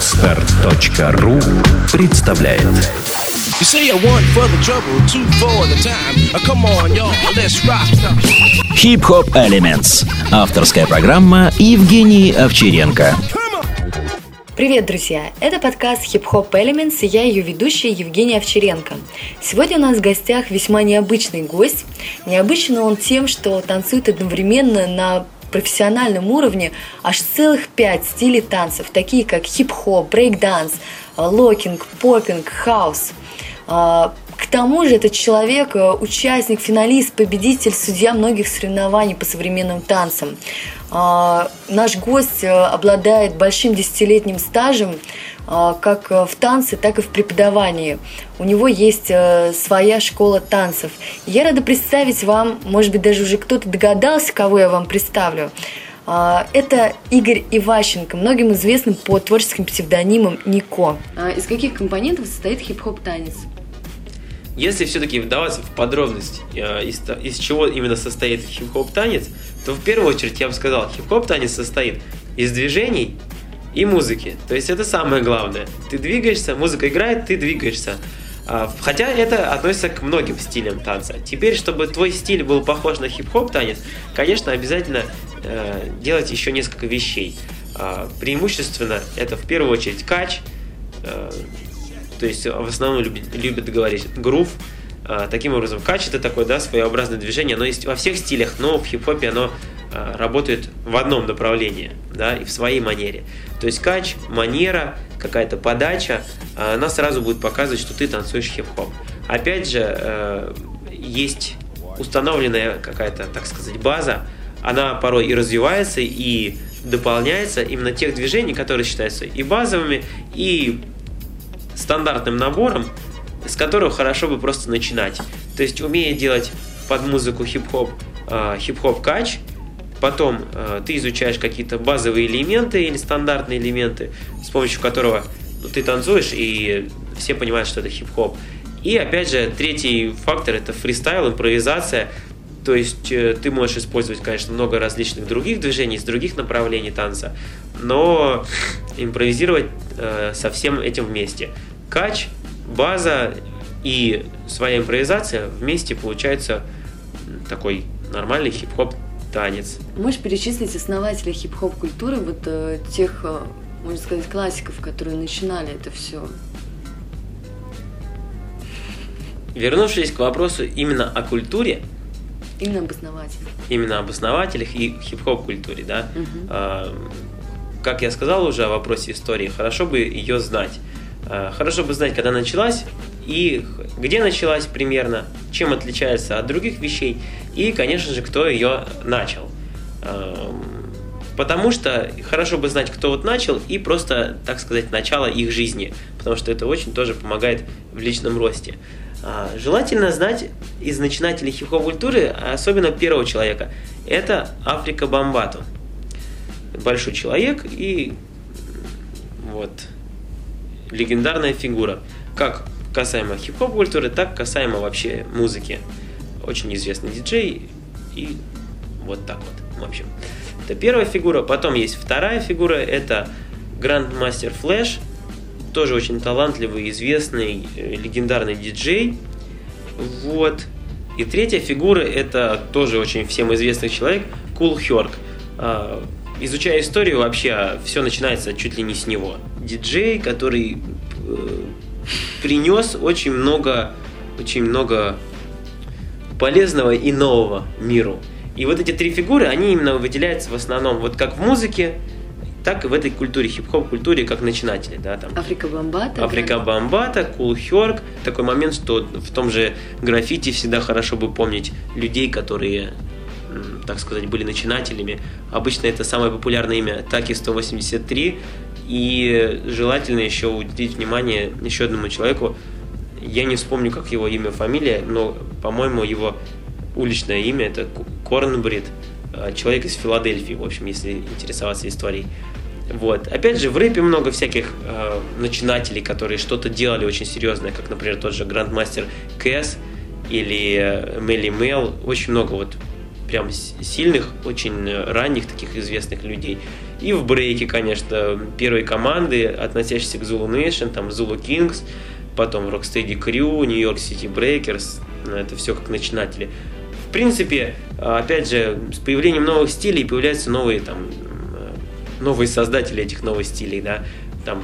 Отстар.ру представляет You say I want for the trouble, two for the time. Uh, come on, y'all, let's rock. Хип-хоп Elements. Авторская программа Евгений Овчаренко. Привет, друзья! Это подкаст Hip Hop Elements и я ее ведущая Евгения Овчаренко. Сегодня у нас в гостях весьма необычный гость. Необычен он тем, что танцует одновременно на профессиональном уровне аж целых пять стилей танцев, такие как хип-хоп, брейк-данс, локинг, поппинг, хаус. А, к тому же этот человек э, участник, финалист, победитель, судья многих соревнований по современным танцам. А, наш гость э, обладает большим десятилетним стажем как в танце, так и в преподавании. У него есть э, своя школа танцев. Я рада представить вам, может быть, даже уже кто-то догадался, кого я вам представлю. Это Игорь Иващенко, многим известным по творческим псевдонимам Нико. Из каких компонентов состоит хип-хоп танец? Если все-таки вдаваться в подробность, э, из, из чего именно состоит хип-хоп танец, то в первую очередь я бы сказал, хип-хоп танец состоит из движений и музыки. То есть это самое главное. Ты двигаешься, музыка играет, ты двигаешься. А, хотя это относится к многим стилям танца. Теперь, чтобы твой стиль был похож на хип-хоп танец, конечно, обязательно э, делать еще несколько вещей. Э, преимущественно это в первую очередь кач, э, то есть в основном любят, любят говорить грув. А, таким образом, кач это такое, да, своеобразное движение, оно есть во всех стилях, но в хип-хопе оно а, работает в одном направлении, да, и в своей манере. То есть кач, манера, какая-то подача, а, она сразу будет показывать, что ты танцуешь хип-хоп. Опять же, э, есть установленная какая-то, так сказать, база, она порой и развивается, и дополняется именно тех движений, которые считаются и базовыми, и стандартным набором, с которого хорошо бы просто начинать. То есть, умея делать под музыку хип-хоп, э, хип-хоп кач, потом э, ты изучаешь какие-то базовые элементы или стандартные элементы, с помощью которого ну, ты танцуешь, и все понимают, что это хип-хоп. И опять же, третий фактор это фристайл, импровизация. То есть э, ты можешь использовать, конечно, много различных других движений из других направлений танца, но импровизировать э, со всем этим вместе кач, база и своя импровизация вместе получается такой нормальный хип-хоп танец. Можешь перечислить основателей хип-хоп культуры, вот э, тех, э, можно сказать, классиков, которые начинали это все? Вернувшись к вопросу именно о культуре, Именно обоснователь. Именно об основателях и хип-хоп культуре, да. Угу. А, как я сказал уже о вопросе истории, хорошо бы ее знать. Э, хорошо бы знать, когда началась и где началась примерно, чем отличается от других вещей и, конечно же, кто ее начал. Эм, потому что хорошо бы знать, кто вот начал, и просто, так сказать, начало их жизни, потому что это очень тоже помогает в личном росте. А, желательно знать из начинателей хип-хоп культуры, особенно первого человека, это Африка Бамбату. Большой человек и вот легендарная фигура. Как касаемо хип-хоп культуры, так касаемо вообще музыки. Очень известный диджей и вот так вот, в общем. Это первая фигура. Потом есть вторая фигура, это Грандмастер Флэш, тоже очень талантливый, известный, э, легендарный диджей. Вот. И третья фигура это тоже очень всем известный человек, Kool Herc. А, изучая историю, вообще все начинается чуть ли не с него. Диджей, который э, принес очень много, очень много полезного и нового миру. И вот эти три фигуры, они именно выделяются в основном вот как в музыке, так и в этой культуре, хип-хоп культуре, как начинатели, да, там. Африка Бомбата. Африка да. Бомбата, Кул Хёрк. Такой момент, что в том же граффити всегда хорошо бы помнить людей, которые так сказать, были начинателями. Обычно это самое популярное имя Таки 183. И желательно еще уделить внимание еще одному человеку. Я не вспомню, как его имя, фамилия, но, по-моему, его уличное имя это Корнбрид, а, человек из Филадельфии, в общем, если интересоваться историей. Вот. Опять же, в рэпе много всяких э, начинателей, которые что-то делали очень серьезное, как, например, тот же Грандмастер Кэс или э, Мелли Мел. Очень много вот прям сильных, очень ранних таких известных людей. И в брейке, конечно, первые команды, относящиеся к Zulu Nation, там Zulu Kings, потом Rocksteady Crew, New York City Breakers, ну, это все как начинатели. В принципе, опять же, с появлением новых стилей появляются новые там новые создатели этих новых стилей, да, там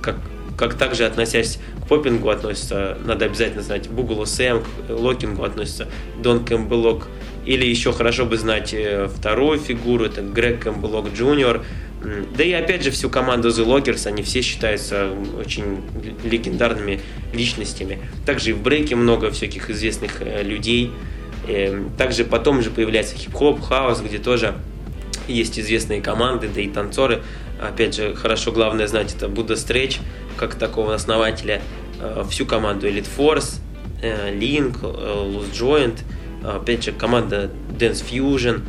как как также относясь к поппингу относится, надо обязательно знать Boogaloo Sam, к локингу относится Don Campbellock, или еще хорошо бы знать э, вторую фигуру, это Greg Campbellock Junior, да и опять же всю команду The Lockers, они все считаются очень легендарными личностями. Также и в брейке много всяких известных э, людей. Эм, также потом же появляется хип-хоп, хаус, где тоже есть известные команды, да и танцоры. Опять же, хорошо главное знать это Будда Stretch, как такого основателя, э, всю команду Elite Force, э, Link, Loose Joint, опять же, команда Dance Fusion,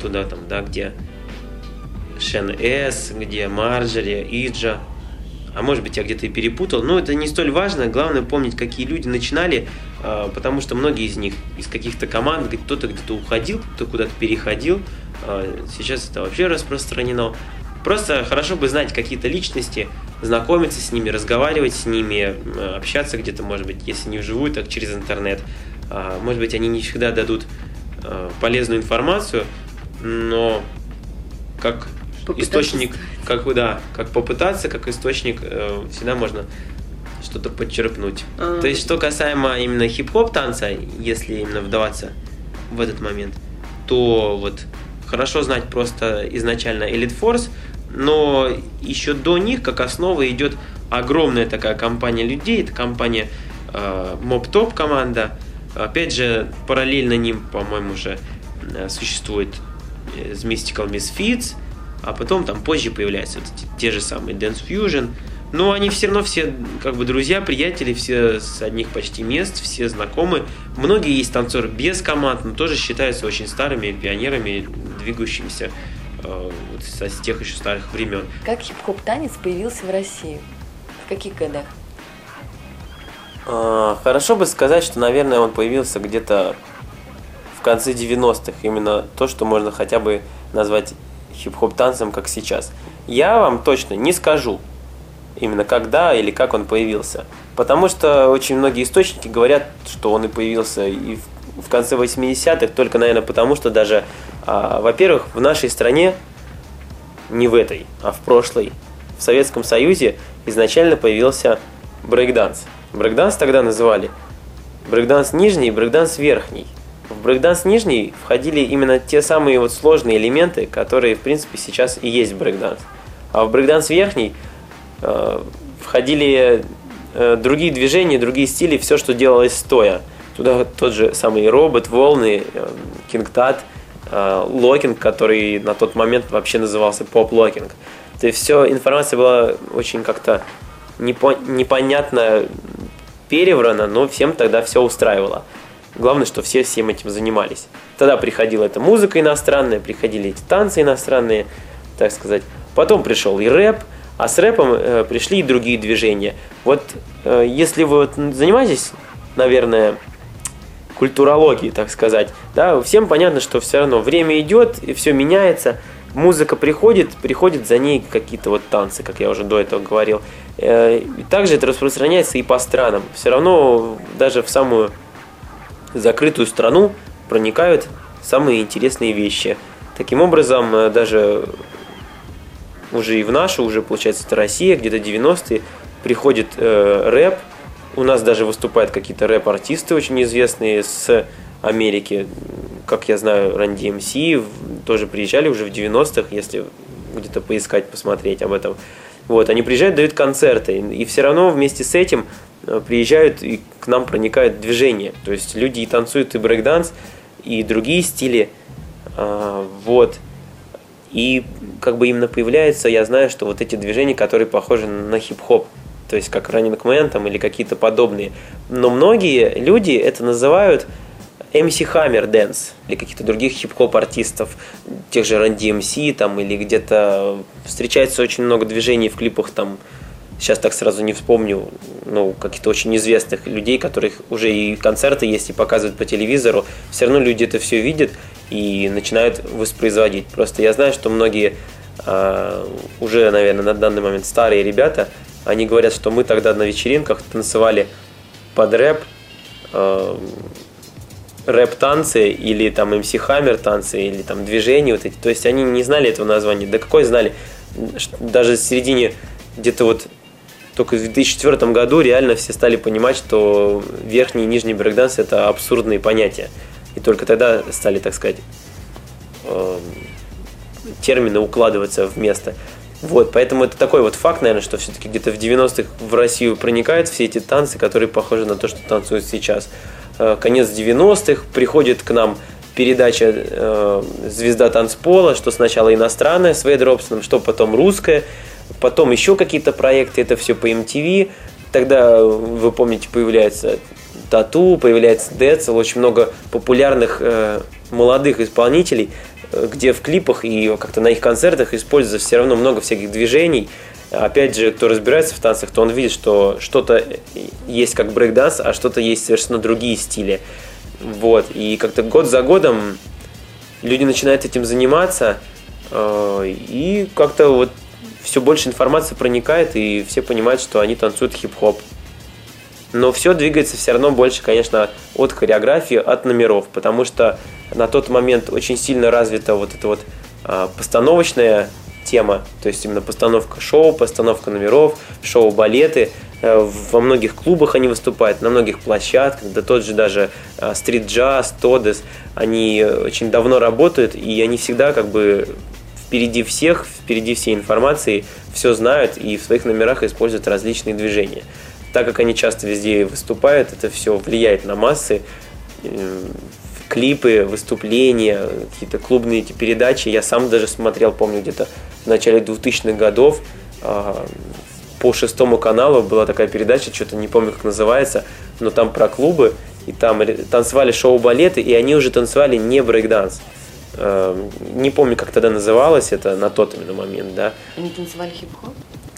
туда там, да, где Шен С, где Марджери, Иджа. А может быть, я где-то и перепутал. Но это не столь важно. Главное помнить, какие люди начинали, а, потому что многие из них из каких-то команд, кто-то где-то уходил, кто куда-то переходил. А, сейчас это вообще распространено. Просто хорошо бы знать какие-то личности, знакомиться с ними, разговаривать с ними, общаться где-то, может быть, если не вживую, так через интернет. А, может быть, они не всегда дадут полезную информацию, но как. Источник, как да, как попытаться, как источник э, всегда можно что-то подчерпнуть. А... То есть, что касаемо именно хип-хоп танца, если именно вдаваться в этот момент, то вот хорошо знать просто изначально Elite Force, но еще до них, как основа, идет огромная такая компания людей, это компания э, Mob Top команда. Опять же, параллельно ним, по-моему, уже э, существует э, Mystical Misfits, а потом там позже появляются вот эти, те же самые Dance Fusion, но они все равно все как бы друзья, приятели, все с одних почти мест, все знакомы. Многие есть танцоры без команд, но тоже считаются очень старыми пионерами, двигающимися э, вот, с тех еще старых времен. Как хип-хоп танец появился в России? В каких годах? А, хорошо бы сказать, что, наверное, он появился где-то в конце 90-х. Именно то, что можно хотя бы назвать хип-хоп танцем, как сейчас. Я вам точно не скажу, именно когда или как он появился. Потому что очень многие источники говорят, что он и появился и в конце 80-х, только, наверное, потому что даже, а, во-первых, в нашей стране, не в этой, а в прошлой, в Советском Союзе изначально появился брейкданс. Брейкданс тогда называли брейкданс нижний и брейкданс верхний. В брейкданс нижний входили именно те самые вот сложные элементы, которые, в принципе, сейчас и есть брейкданс. А в брейкданс верхний э, входили э, другие движения, другие стили, все, что делалось стоя. Туда тот же самый робот, волны, э, э, локинг, который на тот момент вообще назывался поп-локинг. То есть все, информация была очень как-то непо- непонятно переврана, но всем тогда все устраивало. Главное, что все всем этим занимались. Тогда приходила эта музыка иностранная, приходили эти танцы иностранные, так сказать. Потом пришел и рэп, а с рэпом э, пришли и другие движения. Вот э, если вы вот занимаетесь, наверное, культурологией, так сказать, да, всем понятно, что все равно время идет, и все меняется, музыка приходит, приходят за ней какие-то вот танцы, как я уже до этого говорил. Э, также это распространяется и по странам. Все равно даже в самую закрытую страну проникают самые интересные вещи. Таким образом, э, даже уже и в нашу, уже получается, это Россия, где-то 90-е, приходит э, рэп. У нас даже выступают какие-то рэп-артисты очень известные с Америки. Как я знаю, Run DMC тоже приезжали уже в 90-х, если где-то поискать, посмотреть об этом. Вот, они приезжают, дают концерты, и все равно вместе с этим приезжают и к нам проникает движение. То есть люди и танцуют и брейкданс, и другие стили. А, вот. И как бы именно появляется, я знаю, что вот эти движения, которые похожи на хип-хоп, то есть как Running Man там, или какие-то подобные. Но многие люди это называют MC Hammer Dance или каких-то других хип-хоп артистов, тех же Run DMC там, или где-то встречается очень много движений в клипах там сейчас так сразу не вспомню, ну, каких-то очень известных людей, которых уже и концерты есть, и показывают по телевизору, все равно люди это все видят и начинают воспроизводить. Просто я знаю, что многие а, уже, наверное, на данный момент старые ребята, они говорят, что мы тогда на вечеринках танцевали под рэп, э, рэп-танцы или там MC Hammer танцы или там движения вот эти. То есть они не знали этого названия. Да какой знали? Даже в середине где-то вот только в 2004 году реально все стали понимать, что верхний и нижний брейкданс это абсурдные понятия. И только тогда стали, так сказать, э, термины укладываться в место. Вот, поэтому это такой вот факт, наверное, что все-таки где-то в 90-х в Россию проникают все эти танцы, которые похожи на то, что танцуют сейчас. Э, конец 90-х, приходит к нам передача э, «Звезда танцпола», что сначала иностранная с Вейдропсоном, что потом русская, потом еще какие-то проекты, это все по MTV. Тогда, вы помните, появляется Тату, появляется Децл, очень много популярных э, молодых исполнителей, где в клипах и как-то на их концертах используется все равно много всяких движений. Опять же, кто разбирается в танцах, то он видит, что что-то есть как брейкданс, а что-то есть совершенно другие стили. Вот. И как-то год за годом люди начинают этим заниматься, э, и как-то вот все больше информации проникает, и все понимают, что они танцуют хип-хоп. Но все двигается все равно больше, конечно, от хореографии, от номеров, потому что на тот момент очень сильно развита вот эта вот а, постановочная тема, то есть именно постановка шоу, постановка номеров, шоу-балеты. Э, во многих клубах они выступают, на многих площадках, да тот же даже стрит-джаз, тодес, они очень давно работают, и они всегда как бы впереди всех, впереди всей информации, все знают и в своих номерах используют различные движения так как они часто везде выступают, это все влияет на массы. Э, клипы, выступления, какие-то клубные эти передачи. Я сам даже смотрел, помню, где-то в начале 2000-х годов а, по шестому каналу была такая передача, что-то не помню, как называется, но там про клубы, и там танцевали шоу-балеты, и они уже танцевали не брейкданс. Э, не помню, как тогда называлось это на тот именно момент, да. Они танцевали хип-хоп?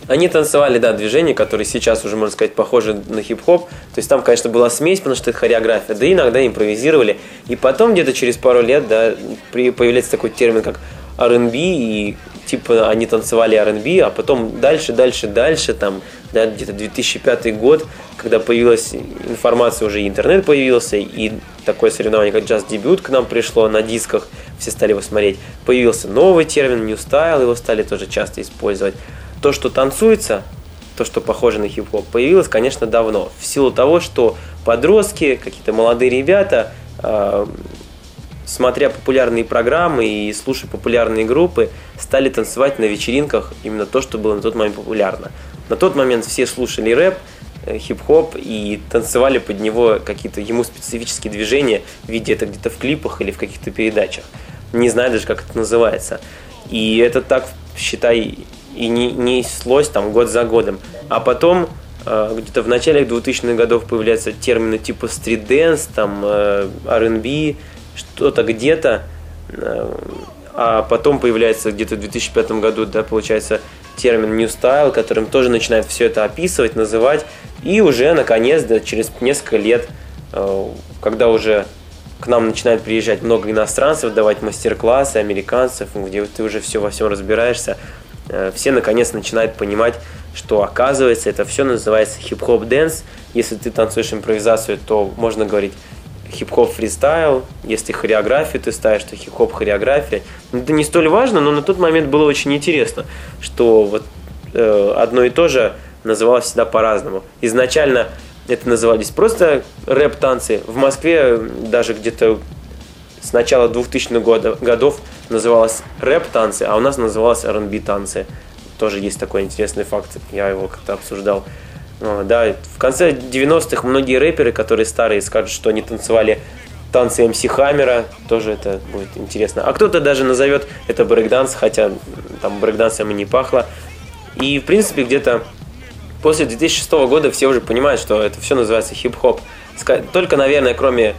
Они танцевали, да, движения, которые сейчас уже, можно сказать, похожи на хип-хоп. То есть там, конечно, была смесь, потому что это хореография, да иногда импровизировали. И потом где-то через пару лет, да, появляется такой термин, как R&B, и типа они танцевали R&B, а потом дальше, дальше, дальше, там, да, где-то 2005 год, когда появилась информация, уже интернет появился, и такое соревнование, как Debut к нам пришло на дисках, все стали его смотреть. Появился новый термин, New Style, его стали тоже часто использовать то, что танцуется, то, что похоже на хип-хоп, появилось, конечно, давно. В силу того, что подростки, какие-то молодые ребята, э, смотря популярные программы и слушая популярные группы, стали танцевать на вечеринках именно то, что было на тот момент популярно. На тот момент все слушали рэп, э, хип-хоп и танцевали под него какие-то ему специфические движения, видя это где-то в клипах или в каких-то передачах. Не знаю даже, как это называется. И это так, считай, и не, не неслось там год за годом. А потом э, где-то в начале 2000-х годов появляются термины типа стрит-дэнс, там э, R&B, что-то где-то. Э, а потом появляется где-то в 2005 году, да, получается, термин New Style, которым тоже начинает все это описывать, называть. И уже, наконец, да, через несколько лет, э, когда уже к нам начинает приезжать много иностранцев, давать мастер-классы, американцев, где ты уже все во всем разбираешься, Э, все наконец начинают понимать, что оказывается это все называется hip-hop dance. Если ты танцуешь импровизацию, то можно говорить хип-хоп фристайл. Если хореографию ты ставишь, то хип-хоп хореография. Это не столь важно, но на тот момент было очень интересно, что вот э, одно и то же называлось всегда по-разному. Изначально это назывались просто рэп-танцы. В Москве даже где-то с начала 2000-х годов называлось рэп-танцы, а у нас называлось R&B танцы. Тоже есть такой интересный факт, я его как-то обсуждал. Да, в конце 90-х многие рэперы, которые старые, скажут, что они танцевали танцы МС Хаммера, тоже это будет интересно. А кто-то даже назовет это брейкданс, хотя там брейкдансом и не пахло. И, в принципе, где-то после 2006 года все уже понимают, что это все называется хип-хоп. Только, наверное, кроме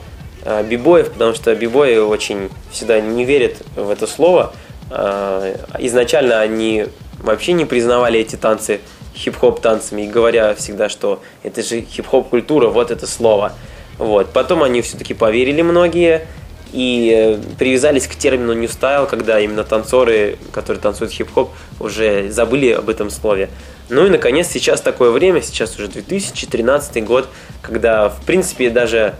Э, бибоев, потому что бибои очень всегда не верят в это слово. Э, изначально они вообще не признавали эти танцы хип-хоп танцами, и говоря всегда, что это же хип-хоп культура, вот это слово. Вот. Потом они все-таки поверили многие, и э, привязались к термину New Style, когда именно танцоры, которые танцуют хип-хоп, уже забыли об этом слове. Ну и, наконец, сейчас такое время, сейчас уже 2013 год, когда, в принципе, даже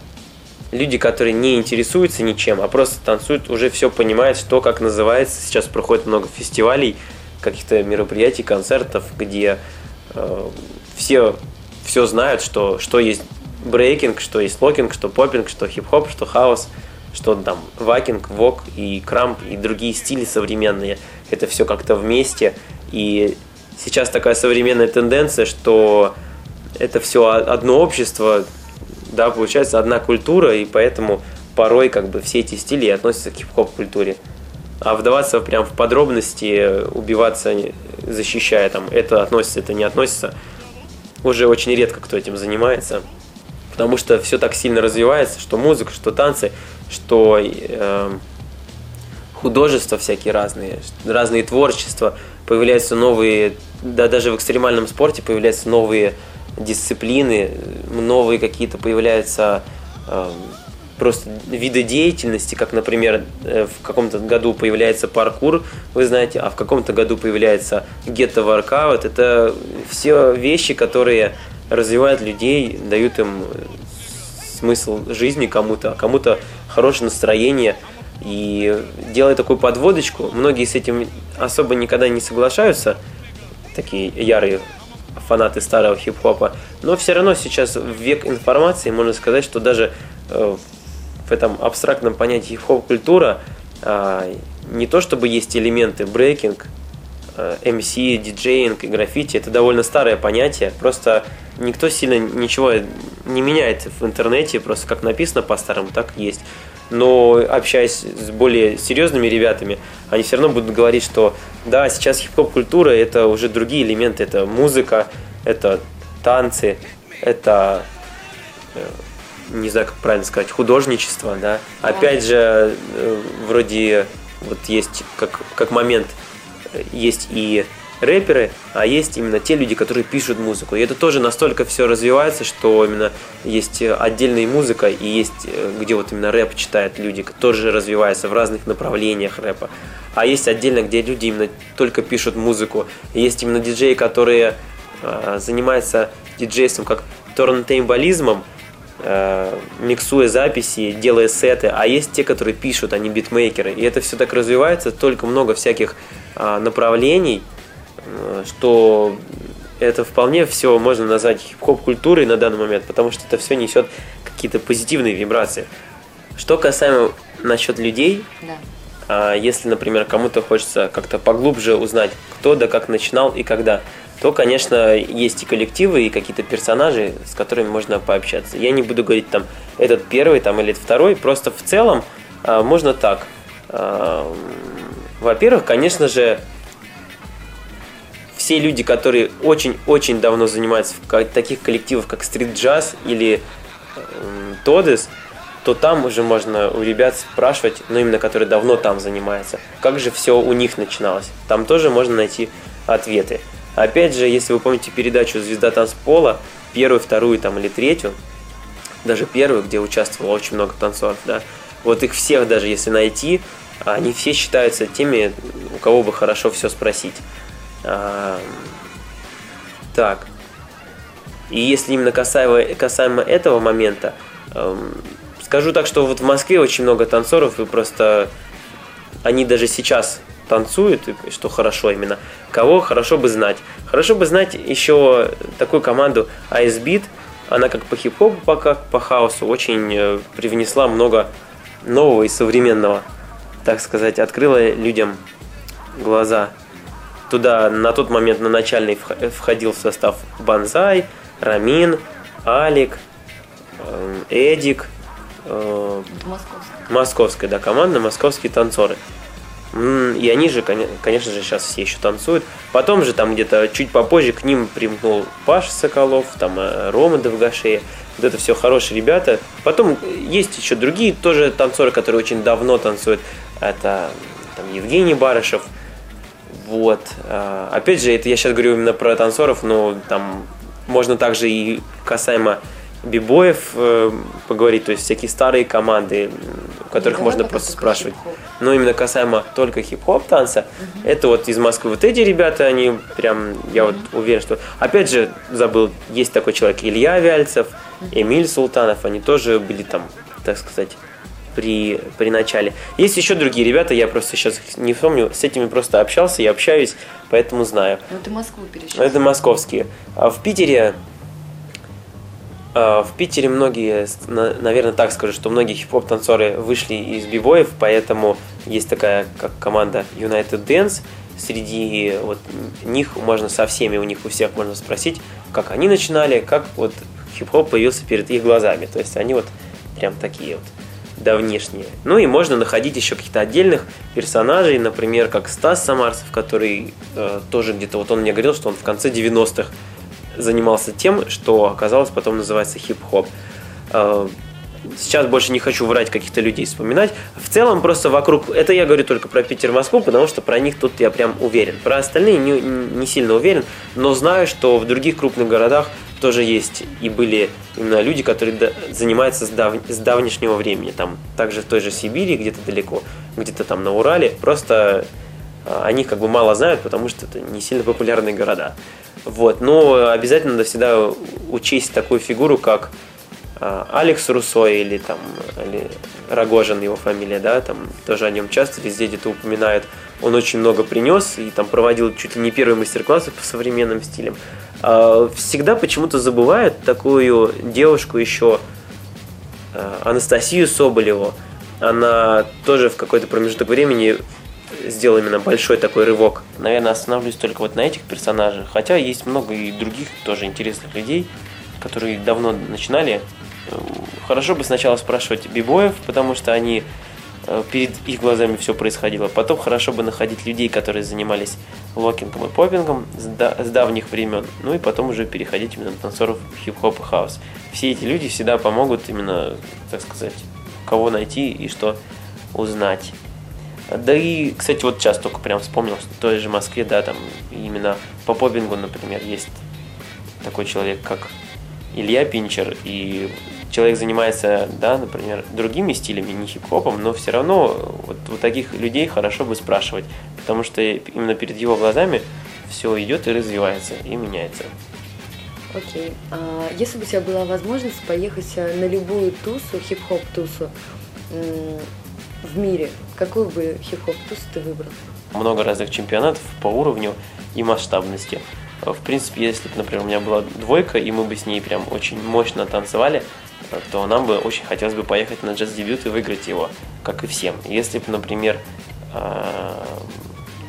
люди, которые не интересуются ничем, а просто танцуют, уже все понимают, что как называется. Сейчас проходит много фестивалей, каких-то мероприятий, концертов, где э, все, все знают, что, что есть брейкинг, что есть локинг, что попинг, что хип-хоп, что хаус, что там вакинг, вог и крамп и другие стили современные. Это все как-то вместе. И сейчас такая современная тенденция, что это все одно общество, да, получается одна культура, и поэтому порой как бы все эти стили относятся к хип-хоп культуре. А вдаваться прям в подробности, убиваться, защищая там, это относится, это не относится, уже очень редко кто этим занимается. Потому что все так сильно развивается, что музыка, что танцы, что э, художества всякие разные, разные творчества, появляются новые, да даже в экстремальном спорте появляются новые дисциплины, новые какие-то появляются э, просто виды деятельности, как, например, э, в каком-то году появляется паркур, вы знаете, а в каком-то году появляется гетто-воркаут. Это все вещи, которые развивают людей, дают им смысл жизни кому-то, а кому-то хорошее настроение. И делая такую подводочку, многие с этим особо никогда не соглашаются, такие ярые фанаты старого хип-хопа, но все равно сейчас в век информации можно сказать, что даже э, в этом абстрактном понятии хип-хоп культура а, не то чтобы есть элементы брейкинг, MC, э, диджеинг и граффити, это довольно старое понятие, просто никто сильно ничего не меняет в интернете, просто как написано по-старому, так и есть. Но общаясь с более серьезными ребятами, они все равно будут говорить, что да, сейчас хип-хоп культура это уже другие элементы, это музыка, это танцы, это э, не знаю, как правильно сказать, художничество, да. Опять же, э, вроде вот есть как, как момент, э, есть и рэперы, а есть именно те люди, которые пишут музыку. И это тоже настолько все развивается, что именно есть отдельная музыка и есть, э, где вот именно рэп читают люди, тоже развивается в разных направлениях рэпа. А есть отдельно, где люди именно только пишут музыку. И есть именно диджеи, которые э, занимаются диджейством как торнтеймболизмом, э, миксуя записи, делая сеты, а есть те, которые пишут, они битмейкеры. И это все так развивается, только много всяких э, направлений, э, что это вполне все можно назвать хип-хоп культурой на данный момент, потому что это все несет какие-то позитивные вибрации. Что касаемо насчет людей, да. а если, например, кому-то хочется как-то поглубже узнать, кто да как начинал и когда, то, конечно, есть и коллективы, и какие-то персонажи, с которыми можно пообщаться. Я не буду говорить там этот первый там, или второй, просто в целом а, можно так. А, во-первых, конечно же, все люди, которые очень-очень давно занимаются в таких коллективах, как Jazz или Тодес, то там уже можно у ребят спрашивать, ну именно которые давно там занимаются, как же все у них начиналось. Там тоже можно найти ответы. Опять же, если вы помните передачу «Звезда танцпола», первую, вторую там, или третью, даже первую, где участвовало очень много танцоров, да, вот их всех даже если найти, они все считаются теми, у кого бы хорошо все спросить. А, так. И если именно касаемо, касаемо этого момента, эм, скажу так, что вот в Москве очень много танцоров, и просто они даже сейчас танцуют, что хорошо именно, кого хорошо бы знать. Хорошо бы знать еще такую команду Ice Beat, она как по хип-хопу, пока по хаосу очень э, привнесла много нового и современного, так сказать, открыла людям глаза. Туда на тот момент на начальный входил в состав Банзай, Рамин, Алик, э, Эдик, э, Московская. Московская, да, команда, московские танцоры. И они же, конечно же, сейчас все еще танцуют. Потом же там где-то чуть попозже к ним примкнул Паш Соколов, там э, Рома Довгашея. Вот это все хорошие ребята. Потом есть еще другие тоже танцоры, которые очень давно танцуют. Это там, Евгений Барышев. Вот. А, опять же, это я сейчас говорю именно про танцоров, но там можно также и касаемо бибоев э, поговорить, то есть всякие старые команды, которых давай можно просто спрашивать. Но именно касаемо только хип-хоп танца, это вот из Москвы. Вот эти ребята, они прям, я вот уверен, что... Опять же, забыл, есть такой человек Илья Вяльцев, Эмиль Султанов, они тоже были там, так сказать, при, при начале. Есть еще другие ребята, я просто сейчас не помню, с этими просто общался, я общаюсь, поэтому знаю. Ну, ты Москву перечислил. Это московские. А в Питере а, в Питере многие, на- наверное, так скажу, что многие хип-хоп танцоры вышли из бибоев, поэтому есть такая как команда United Dance. Среди вот них можно со всеми, у них у всех можно спросить, как они начинали, как вот хип-хоп появился перед их глазами. То есть они вот прям такие вот давнишние. Ну и можно находить еще каких-то отдельных персонажей, например, как Стас Самарцев, который э, тоже где-то, вот он мне говорил, что он в конце 90-х занимался тем, что оказалось потом называется хип-хоп. Э, Сейчас больше не хочу врать каких-то людей вспоминать. В целом просто вокруг... Это я говорю только про Питер Москву, потому что про них тут я прям уверен. Про остальные не, не сильно уверен, но знаю, что в других крупных городах тоже есть и были именно люди, которые занимаются с, дав- с давнешнего времени. Там также в той же Сибири, где-то далеко, где-то там на Урале. Просто а, о них как бы мало знают, потому что это не сильно популярные города. Вот. Но обязательно надо всегда учесть такую фигуру, как а, Алекс Руссо или там или Рогожин его фамилия, да, там тоже о нем часто везде где-то упоминают. Он очень много принес и там проводил чуть ли не первые мастер-классы по современным стилям. А, Всегда почему-то забывают такую девушку еще а, Анастасию Соболеву. Она тоже в какой-то промежуток времени сделала именно большой такой рывок. Наверное, остановлюсь только вот на этих персонажах. Хотя есть много и других тоже интересных людей, которые давно начинали. Э, Хорошо бы сначала спрашивать би-боев, потому что они э, перед их глазами все происходило. Потом хорошо бы находить людей, которые занимались локингом и поппингом с, да- с давних времен. Ну и потом уже переходить именно на танцоров хип-хоп и хаус. Все эти люди всегда помогут именно, так сказать, кого найти и что узнать. Да и, кстати, вот сейчас только прям вспомнил, что в той же Москве, да, там именно по поппингу, например, есть такой человек, как Илья Пинчер, и человек занимается, да, например, другими стилями, не хип-хопом, но все равно вот у таких людей хорошо бы спрашивать, потому что именно перед его глазами все идет и развивается, и меняется. Окей. А если бы у тебя была возможность поехать э, на любую тусу, хип-хоп тусу в мире, какую бы хип-хоп тусу ты выбрал? много разных чемпионатов по уровню и масштабности. В принципе, если бы, например, у меня была двойка, и мы бы с ней прям очень мощно танцевали, то нам бы очень хотелось бы поехать на джаз-дебют и выиграть его, как и всем. Если бы, например, а,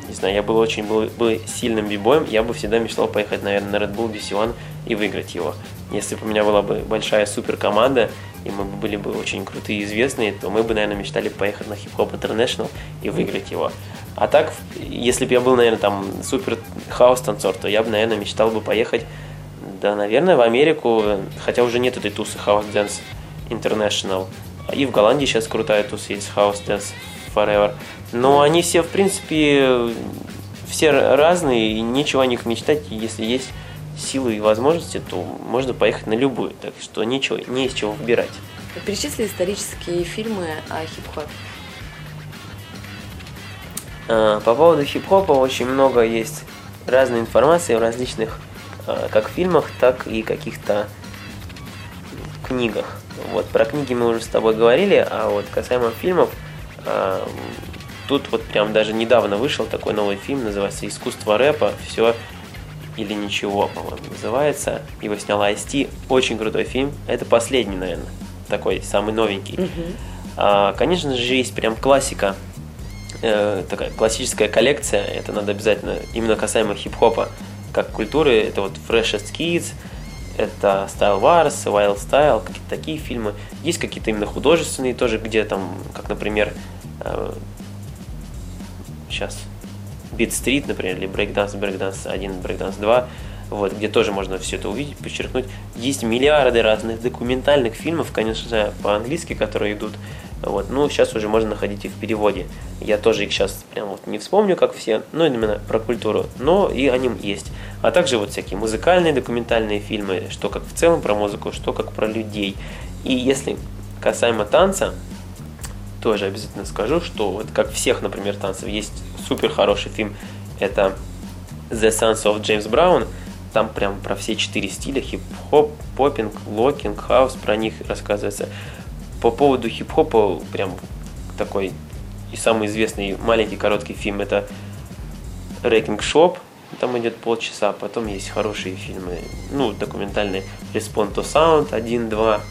не знаю, я был очень был, был сильным бибоем, я бы всегда мечтал поехать, наверное, на Red Bull BC One и выиграть его. Если бы у меня была бы большая супер команда, и мы бы были бы очень крутые и известные, то мы бы, наверное, мечтали поехать на Hip Hop International и выиграть его. А так, если бы я был, наверное, там супер хаос танцор, то я бы, наверное, мечтал бы поехать, да, наверное, в Америку, хотя уже нет этой тусы House Dance International. И в Голландии сейчас крутая туса есть House Dance Forever. Но они все, в принципе, все разные, и нечего о них мечтать. Если есть силы и возможности, то можно поехать на любую. Так что ничего, не из чего выбирать. Перечисли исторические фильмы о хип-хопе. А, По поводу хип-хопа очень много есть разной информации в различных а, как фильмах, так и каких-то книгах. Вот про книги мы уже с тобой говорили, а вот касаемо фильмов, а, тут вот прям даже недавно вышел такой новый фильм, называется «Искусство рэпа. Все или ничего», по-моему, называется. Его снял Ice-T. Очень крутой фильм. Это последний, наверное, такой самый новенький. А, конечно же, есть прям классика э, такая классическая коллекция, это надо обязательно, именно касаемо хип-хопа, как культуры, это вот Freshest Kids, это Style Wars, Wild Style, какие-то такие фильмы. Есть какие-то именно художественные тоже, где там, как, например, сейчас Beat Street, например, или Breakdance, Breakdance 1, Breakdance 2, вот, где тоже можно все это увидеть, подчеркнуть. Есть миллиарды разных документальных фильмов, конечно же, по-английски, которые идут. Вот, ну, сейчас уже можно находить их в переводе. Я тоже их сейчас прям вот не вспомню, как все, но именно про культуру, но и о нем есть. А также вот всякие музыкальные документальные фильмы, что как в целом про музыку, что как про людей. И если касаемо танца, тоже обязательно скажу, что вот как всех, например, танцев, есть супер хороший фильм, это The Sons of James Brown, там прям про все четыре стиля, хип-хоп, поппинг, локинг, хаус, про них рассказывается. По поводу хип-хопа, прям такой и самый известный маленький короткий фильм это Wrecking Shop, там идет полчаса, потом есть хорошие фильмы, ну, документальные, Respond to Sound 1, 2,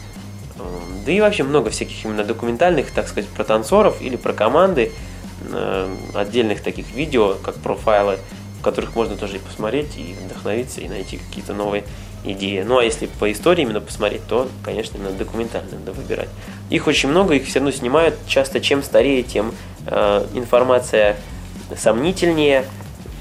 да и вообще много всяких именно документальных, так сказать, про танцоров или про команды, э, отдельных таких видео, как профайлы, в которых можно тоже и посмотреть, и вдохновиться, и найти какие-то новые идеи. Ну а если по истории именно посмотреть, то, конечно, именно документально надо выбирать. Их очень много, их все равно снимают. Часто чем старее, тем э, информация сомнительнее,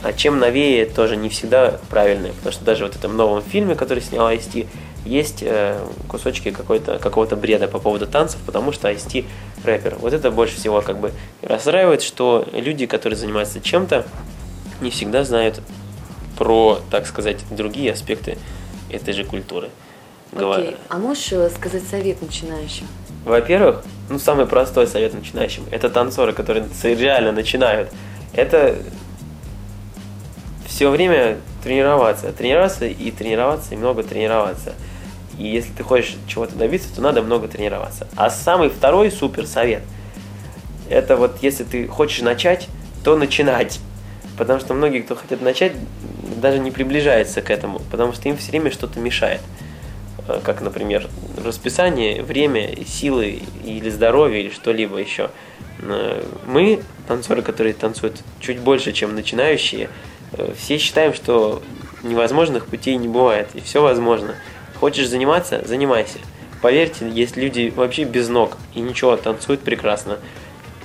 а чем новее, тоже не всегда правильная. Потому что даже вот в этом новом фильме, который снял IST, есть э, кусочки какого-то бреда по поводу танцев, потому что IST рэпер. Вот это больше всего как бы расстраивает, что люди, которые занимаются чем-то, не всегда знают про, так сказать, другие аспекты этой же культуры. Окей, а можешь э, сказать совет начинающим? Во-первых, ну самый простой совет начинающим, это танцоры, которые реально начинают. Это все время тренироваться, тренироваться и тренироваться, и много тренироваться. И если ты хочешь чего-то добиться, то надо много тренироваться. А самый второй супер совет, это вот если ты хочешь начать, то начинать. Потому что многие, кто хотят начать, даже не приближаются к этому, потому что им все время что-то мешает. Э, как, например, расписание, время, силы или здоровье, или что-либо еще. Э, мы, танцоры, которые танцуют чуть больше, чем начинающие, э, все считаем, что невозможных путей не бывает, и все возможно. Хочешь заниматься – занимайся. Поверьте, есть люди вообще без ног, и ничего, танцуют прекрасно.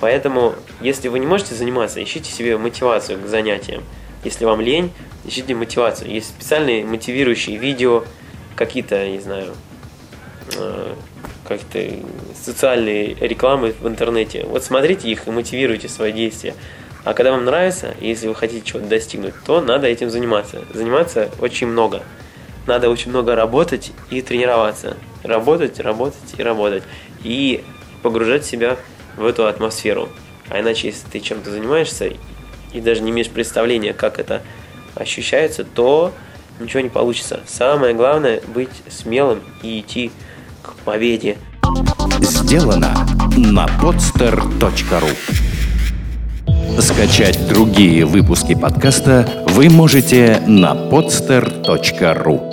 Поэтому, если вы не можете заниматься, ищите себе мотивацию к занятиям. Если вам лень, ищите мотивацию. Есть специальные мотивирующие видео, какие-то, не знаю, э, как-то социальные рекламы в интернете. Вот смотрите их и мотивируйте свои действия. А когда вам нравится, если вы хотите чего-то достигнуть, то надо этим заниматься. Заниматься очень много надо очень много работать и тренироваться. Работать, работать и работать. И погружать себя в эту атмосферу. А иначе, если ты чем-то занимаешься и даже не имеешь представления, как это ощущается, то ничего не получится. Самое главное быть смелым и идти к победе. Сделано на podster.ru Скачать другие выпуски подкаста вы можете на podster.ru